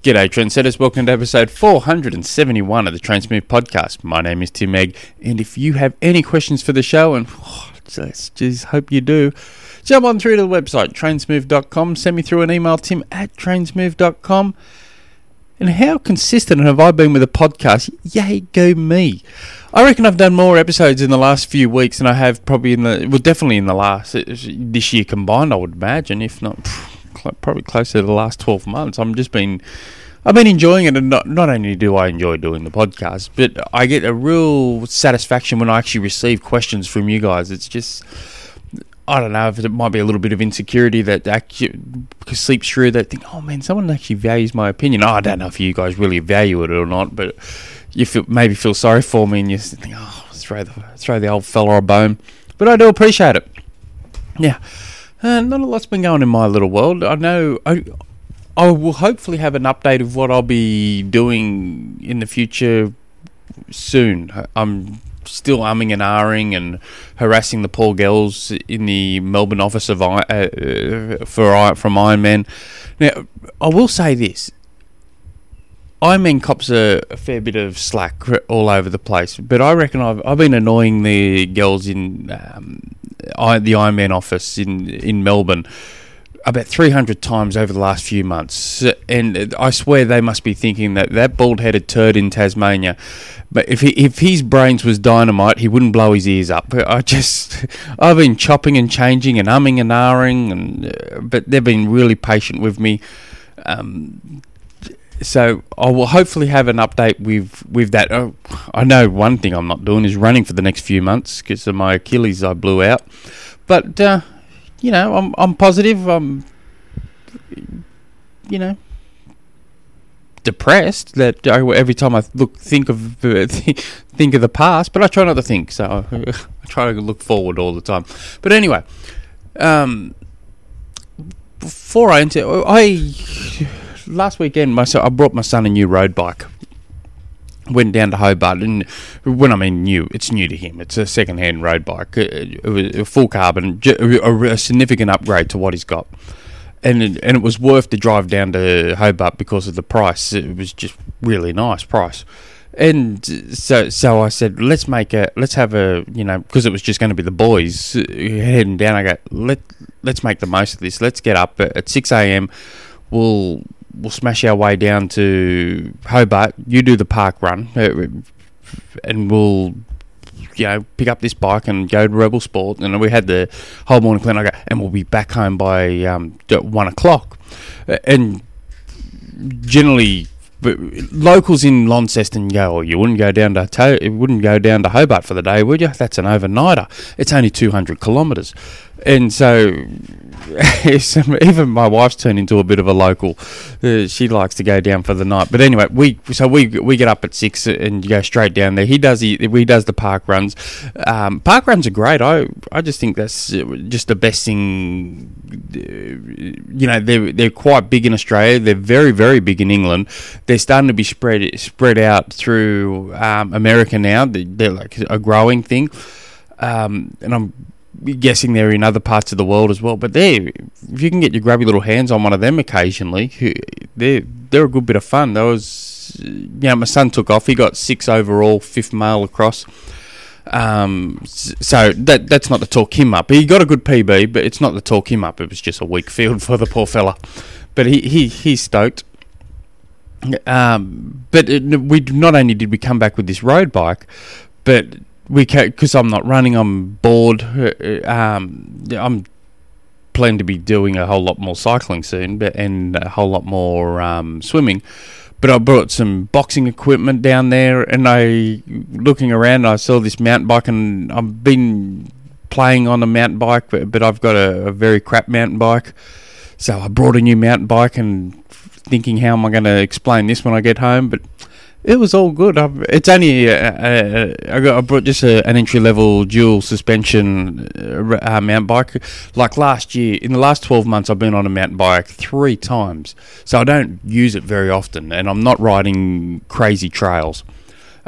G'day, trendsetters. Welcome to episode 471 of the Trainsmove podcast. My name is Tim Egg, and if you have any questions for the show, and oh, just, just hope you do, jump on through to the website, trainsmove.com. Send me through an email, tim at trainsmove.com. And how consistent have I been with the podcast? Yay, go me. I reckon I've done more episodes in the last few weeks than I have probably in the, well, definitely in the last, this year combined, I would imagine, if not probably closer to the last 12 months. I'm just been, I've been enjoying it, and not, not only do I enjoy doing the podcast, but I get a real satisfaction when I actually receive questions from you guys. It's just, I don't know if it might be a little bit of insecurity that actually sleeps through that think, oh man, someone actually values my opinion. Oh, I don't know if you guys really value it or not, but you feel, maybe feel sorry for me and you think, oh, throw the, throw the old fella a bone. But I do appreciate it. Yeah. Uh, not a lot's been going in my little world. I know I, I will hopefully have an update of what I'll be doing in the future soon. I'm still umming and ahhing and harassing the poor girls in the Melbourne office of uh, for from Ironman. Now, I will say this: Ironman cops a, a, fair bit of slack all over the place, but I reckon I've I've been annoying the girls in um, The Ironman office in in Melbourne about 300 times over the last few months, and I swear they must be thinking that that bald-headed turd in Tasmania. But if he, if his brains was dynamite, he wouldn't blow his ears up. I just I've been chopping and changing and umming and ahhing, and uh, but they've been really patient with me. Um, so I will hopefully have an update with with that. Oh, I know one thing I'm not doing is running for the next few months because of my Achilles I blew out. But uh, you know, I'm I'm positive. I'm you know depressed that I, every time I look think of uh, think of the past, but I try not to think. So I try to look forward all the time. But anyway, um, before I enter, I last weekend, my son, I brought my son a new road bike. Went down to Hobart, and when I mean new, it's new to him. It's a second-hand road bike. Uh, it, was a full carbon, a, significant upgrade to what he's got, and it, and it was worth the drive down to Hobart because of the price. It was just really nice price and so so I said, let's make a let's have a you know because it was just going to be the boys uh, heading down. I go let let's make the most of this. Let's get up at six a.m. We'll we'll smash our way down to Hobart. You do the park run, uh, and we'll you know pick up this bike and go to Rebel Sport. And we had the whole morning clean. I go, and we'll be back home by um, one o'clock. And generally, locals in Launceston go, "Oh, you wouldn't go down to, to wouldn't go down to Hobart for the day, would you? That's an overnighter. It's only two hundred kilometres." And so even my wife's turned into a bit of a local. Uh, she likes to go down for the night. But anyway, we so we we get up at six and you go straight down there. He does he, he does the park runs. Um, park runs are great. I I just think that's just the best thing. You know, they're they're quite big in Australia. They're very very big in England. They're starting to be spread spread out through um, America now. They're like a growing thing. Um, and I'm guessing they're in other parts of the world as well. But they, if you can get your grubby little hands on one of them occasionally, they're they're a good bit of fun. There was, you know, my son took off. He got six overall, fifth male across. Um, so that that's not to talk him up. He got a good PB, but it's not to talk him up. It was just a weak field for the poor fella. But he he he's stoked. Um, but it, we not only did we come back with this road bike, but we because I'm not running, I'm bored. Uh, um, I'm planning to be doing a whole lot more cycling soon, but and a whole lot more um, swimming. But I brought some boxing equipment down there, and I looking around, I saw this mountain bike, and I've been playing on a mountain bike, but, but I've got a, a very crap mountain bike. So I brought a new mountain bike, and thinking, how am I going to explain this when I get home? But it was all good. I've, it's only uh, uh, I, got, I brought just a, an entry level dual suspension uh, uh, mountain bike. Like last year, in the last twelve months, I've been on a mountain bike three times, so I don't use it very often, and I'm not riding crazy trails.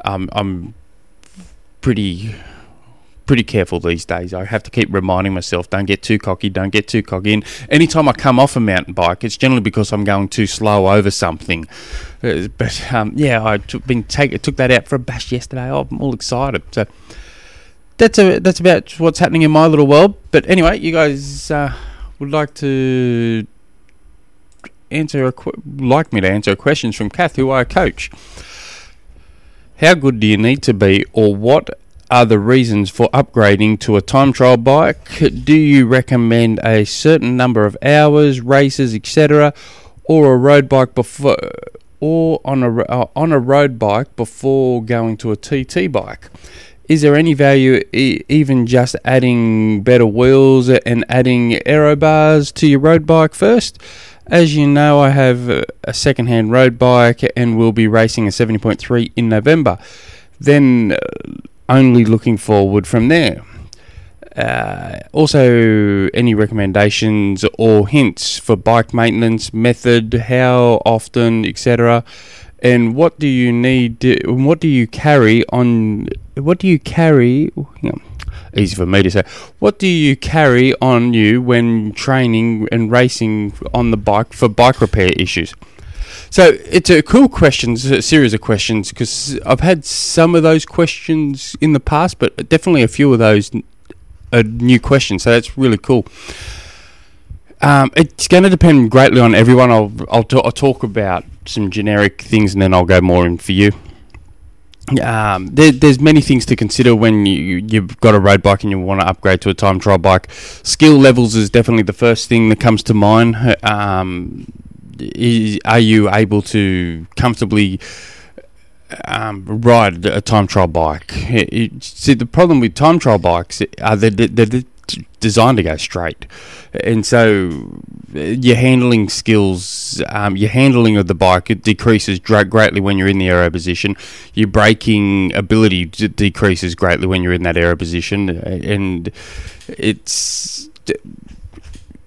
Um, I'm pretty pretty careful these days. I have to keep reminding myself, don't get too cocky, don't get too cocky. And anytime I come off a mountain bike, it's generally because I'm going too slow over something. Uh, but um, yeah, I took, been take, took that out for a bash yesterday. Oh, I'm all excited. So that's a, that's about what's happening in my little world. But anyway, you guys uh, would like to answer a qu- like me to answer questions from Kath, who I coach. How good do you need to be, or what are the reasons for upgrading to a time trial bike? Do you recommend a certain number of hours, races, etc., or a road bike before, or on a uh, on a road bike before going to a TT bike? Is there any value e- even just adding better wheels and adding aero bars to your road bike first? As you know, I have a second-hand road bike and will be racing a 70.3 in November. Then uh, only looking forward from there. Uh, also, any recommendations or hints for bike maintenance method, how often, etc. And what do you need? To, what do you carry on? What do you carry? easy for me to say. What do you carry on you when training and racing on the bike for bike repair issues? So it's a cool question, a series of questions, because I've had some of those questions in the past, but definitely a few of those are new questions. So that's really cool. Um, it's going to depend greatly on everyone. I'll I'll, t- I'll talk about some generic things, and then I'll go more in for you. Um, there, there's many things to consider when you you've got a road bike and you want to upgrade to a time trial bike. Skill levels is definitely the first thing that comes to mind. Um, is, are you able to comfortably um, ride a time trial bike? It, it, see, the problem with time trial bikes are that they're, they're designed to go straight, and so your handling skills, um, your handling of the bike, it decreases greatly when you're in the aero position. Your braking ability decreases greatly when you're in that aero position, and it's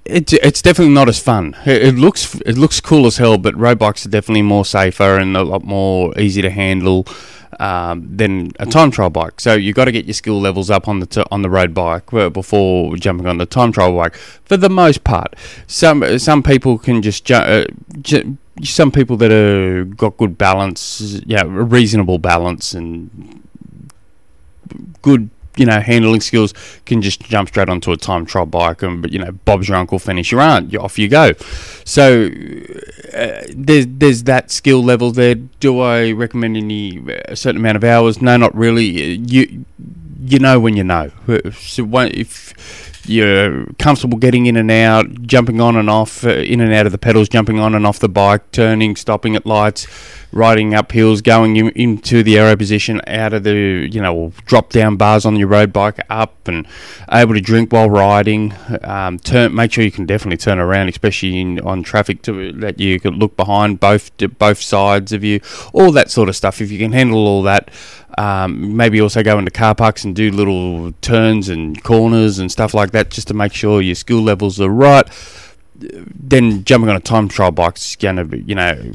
it's it's definitely not as fun. It, it, looks it looks cool as hell, but road bikes are definitely more safer and a lot more easy to handle um, than a time trial bike. So you've got to get your skill levels up on the t- on the road bike before jumping on the time trial bike. For the most part, some some people can just ju- uh, ju- some people that are got good balance, yeah, reasonable balance and good you know, handling skills can just jump straight onto a time trial bike and, but you know, Bob's your uncle, finish your aunt, you off you go. So uh, there's there's that skill level there. Do I recommend any a certain amount of hours? No, not really. You you know when you know. So if you're comfortable getting in and out, jumping on and off, uh, in and out of the pedals, jumping on and off the bike, turning, stopping at lights riding up hills, going in, into the aero position, out of the you know drop down bars on your road bike, up and able to drink while riding. Um, turn, make sure you can definitely turn around, especially in, on traffic, to that you can look behind both both sides of you, all that sort of stuff. If you can handle all that. Um, maybe also go into car parks and do little turns and corners and stuff like that just to make sure your skill levels are right then jumping on a time trial bike is going to be, you know,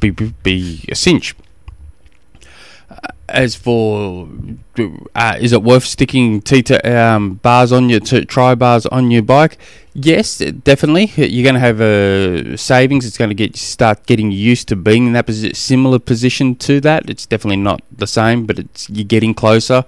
be, be, be a cinch. As for uh, is it worth sticking T um, bars on your t- tri bars on your bike? Yes, definitely. You're going to have a savings. It's going to get start getting used to being in that posi- similar position to that. It's definitely not the same, but it's you're getting closer.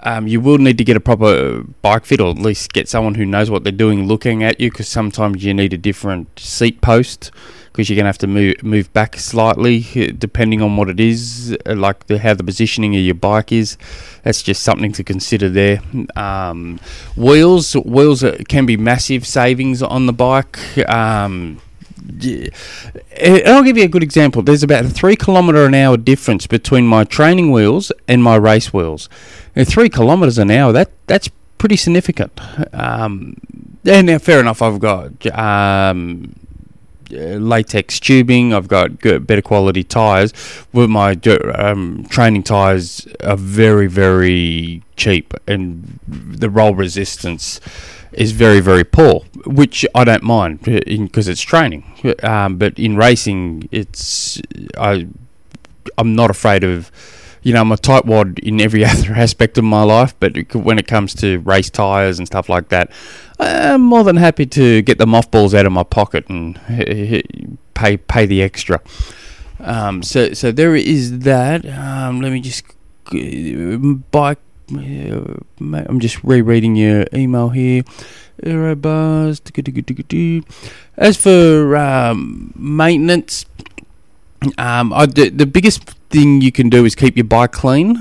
Um, you will need to get a proper bike fit, or at least get someone who knows what they're doing looking at you, because sometimes you need a different seat post because you're going to have to move move back slightly uh, depending on what it is, uh, like the, how the positioning of your bike is. That's just something to consider there. Um, wheels wheels can be massive savings on the bike. Um, yeah. I'll give you a good example. There's about a three kilometre an hour difference between my training wheels and my race wheels. And three kilometres an hour, that that's pretty significant. Um, and now, fair enough, I've got um, latex tubing. I've got good, better quality tires. With my um, training tires are very very cheap, and the roll resistance is very very poor, which I don't mind because uh, it's training. Um, but in racing, it's I I'm not afraid of you know, I'm a tightwad in every other aspect of my life, but when it comes to race tyres and stuff like that, I'm more than happy to get the mothballs out of my pocket and pay pay the extra. Um, so so there is that. Um, let me just bike. I'm just rereading your email here. Aero bars. As for um, maintenance, um, I, the, the biggest thing you can do is keep your bike clean,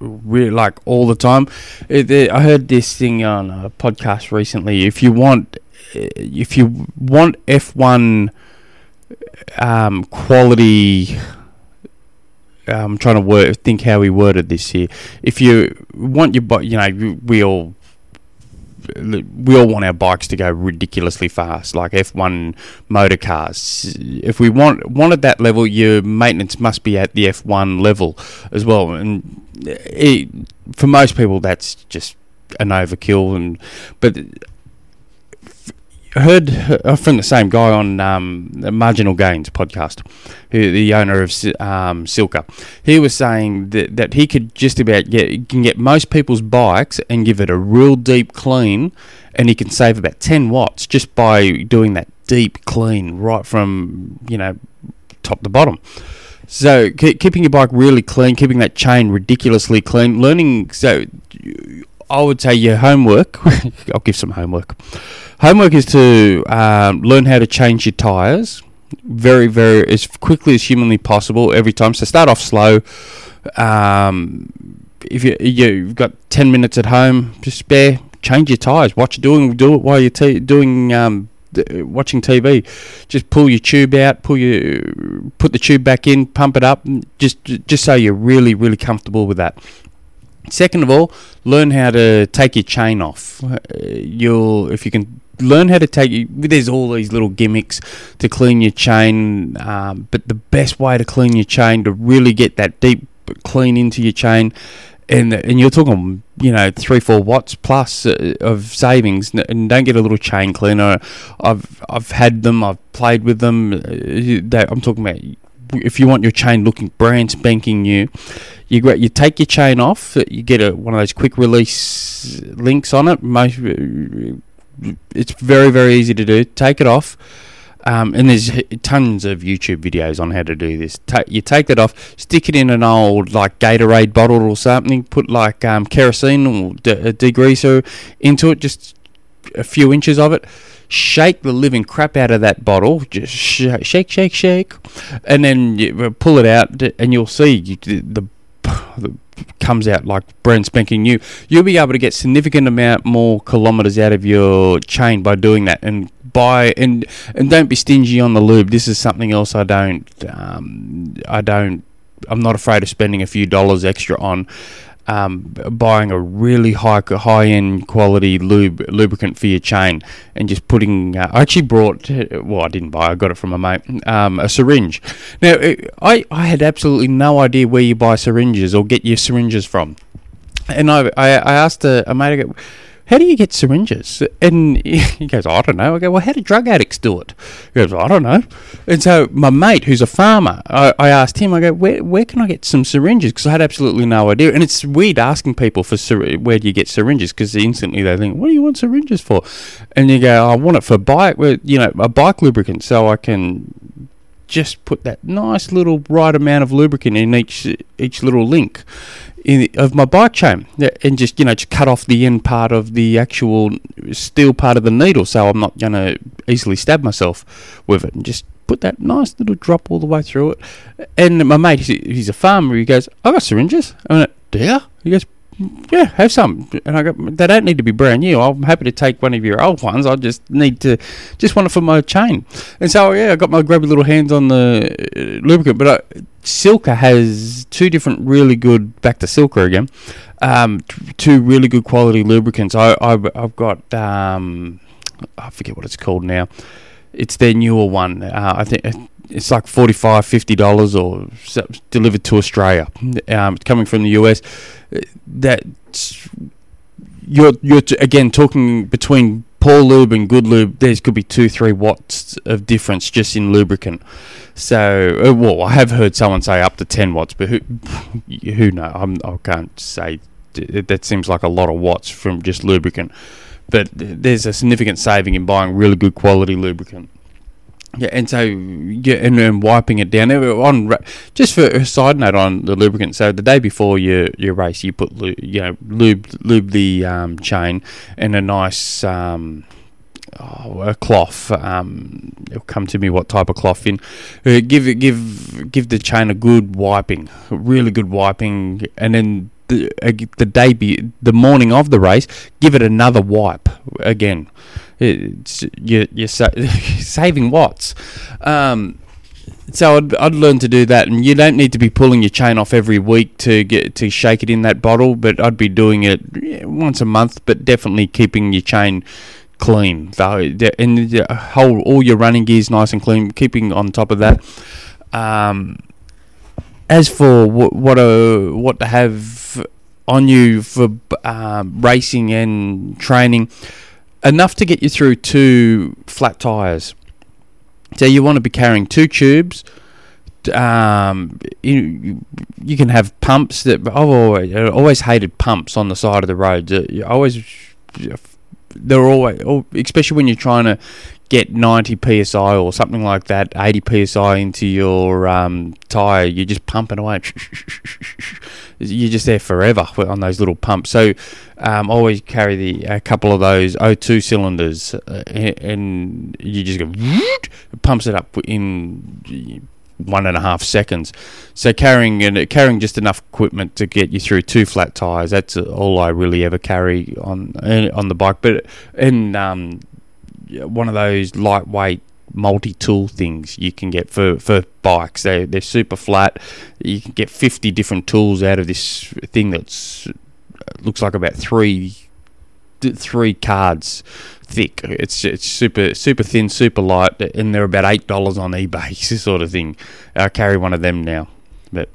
really like all the time. Uh, I heard this thing on a podcast recently. If you want, uh, if you want F one um, quality. I'm trying to word, think how he worded this here. If you want your you know, we all we all want our bikes to go ridiculously fast, like F1 motor cars. If we want wanted that level, your maintenance must be at the F1 level as well. And it, for most people, that's just an overkill. And but heard uh, from the same guy on um, the Marginal Gains podcast, who, the owner of um, Silca. He was saying that, that he could just about get can get most people's bikes and give it a real deep clean, and he can save about ten watts just by doing that deep clean right from you know top to bottom. So keeping your bike really clean, keeping that chain ridiculously clean, learning. So I would say your homework. I'll give some homework Homework is to um, learn how to change your tyres very, very as quickly as humanly possible every time. So start off slow. Um, if you you've got ten minutes at home to spare, change your tyres. Watch doing do it while you're t- doing um, watching TV. Just pull your tube out, pull your put the tube back in, pump it up, just just so you're really really comfortable with that. Second of all, learn how to take your chain off. Uh, you'll if you can learn how to take. you. There's all these little gimmicks to clean your chain, um, but the best way to clean your chain to really get that deep clean into your chain, and and you're talking, you know, three four watts plus uh, of savings, and don't get a little chain cleaner. I've I've had them. I've played with them. Uh, I'm talking about if you want your chain looking brand spanking new, you you take your chain off. You get a one of those quick release links on it. Most it's very very easy to do. Take it off. Um, and there's tons of YouTube videos on how to do this. Ta- you take that off, stick it in an old like Gatorade bottle or something. Put like um, kerosene or de- degreaser into it, just a few inches of it. Shake the living crap out of that bottle. Just sh- shake, shake, shake, and then you pull it out, and you'll see the, the comes out like brand spanking new, you'll be able to get significant amount more kilometers out of your chain by doing that. And buy and and don't be stingy on the lube. This is something else I don't um, I don't I'm not afraid of spending a few dollars extra on um, buying a really high high end quality lube lubricant for your chain and just putting. Uh, I actually brought. Well, I didn't buy. I got it from a mate. Um, a syringe. Now, I I had absolutely no idea where you buy syringes or get your syringes from, and I I, I asked a, a mate how do you get syringes? And he goes, I don't know. I go, well, how do drug addicts do it? He goes, I don't know. And so my mate, who's a farmer, I, I asked him, I go, where, where can I get some syringes? Because I had absolutely no idea. And it's weird asking people for syringes, where do you get syringes? Because instantly they think, what do you want syringes for? And you go, I want it for bike, you know, a bike lubricant so I can just put that nice little right amount of lubricant in each each little link in, of my bike chain. And just you know just cut off the end part of the actual steel part of the needle so I'm not going to easily stab myself with it. And just put that nice little drop all the way through it. And my mate he's a farmer. He goes I got syringes. I went do you? he goes yeah, have some. And I go, they don't need to be brand new. I'm happy to take one of your old ones. I just need to, just want it for my chain. And so, yeah, I got my grubby little hands on the uh, lubricant. But uh, Silca has two different really good, back to Silca again, um, t- two really good quality lubricants. I, I, have got, um, I forget what it's called now. It's their newer one. Uh, I think it's like $45, 50 dollars or delivered to Australia. Um, coming from the US. That you're you're again talking between poor lube and good lube, there's could be two, three watts of difference just in lubricant. So, uh, well, I have heard someone say up to ten watts, but who, who know? I'm, I can't say. That seems like a lot of watts from just lubricant, but there's a significant saving in buying really good quality lubricant. Yeah, and so yeah, and, and wiping it down. On just for a side note on the lubricant. So the day before your your race, you put you know lube lube the um, chain in a nice. Um, oh, a cloth. Um, it'll come to me what type of cloth in. Uh, give give give the chain a good wiping, a really good wiping, and then the uh, the day be the morning of the race, give it another wipe again you, you're sa- saving watts. Um, so I'd, I'd learn to do that, and you don't need to be pulling your chain off every week to get to shake it in that bottle. But I'd be doing it once a month, but definitely keeping your chain clean. though, and the whole all your running gears nice and clean. Keeping on top of that. Um, as for what what, uh, what to have on you for um, racing and training enough to get you through two flat tires. So you want to be carrying two tubes. Um, you, you can have pumps that I've always, always hated pumps on the side of the road. You always they're always, especially when you're trying to get 90 psi or something like that, 80 psi into your um, tire, you're just pumping away. you're just there forever on those little pumps. So um, always carry the a couple of those O2 cylinders, uh, and you just go it pumps it up in one and a half seconds. So carrying and carrying just enough equipment to get you through two flat tires. That's all I really ever carry on uh, on the bike. But and um, Uh, one of those lightweight multi-tool things you can get for, for bikes. They they're super flat. You can get fifty different tools out of this thing that's uh, looks like about three three cards thick. It's it's super super thin, super light, and they're about eight dollars on eBay, this sort of thing. I carry one of them now, but.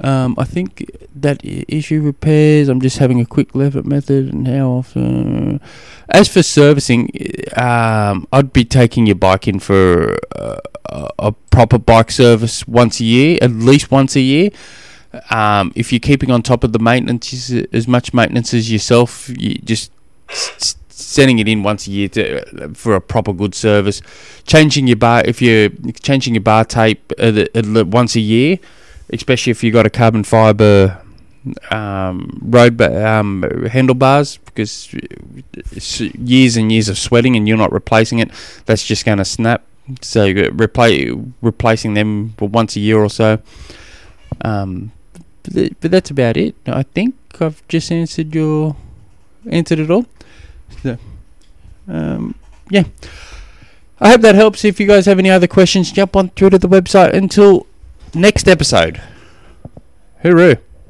Um, I think that issue repairs. I'm just having a quick at method and how often. As for servicing, um, I'd be taking your bike in for a, a, proper bike service once a year, at least once a year. Um, if you're keeping on top of the maintenance, as much maintenance as yourself, you just sending it in once a year to, for a proper good service. Changing your bar if you're changing your bar tape once a year especially if you've got a carbon fiber um, road ba- um, handlebars because years and years of sweating and you're not replacing it, that's just going to snap. So replace replacing them once a year or so. Um, but that's about it. I think I've just answered your answered it all. So, um, yeah. I hope that helps. If you guys have any other questions, jump on through to the website. Until next episode. Hooroo.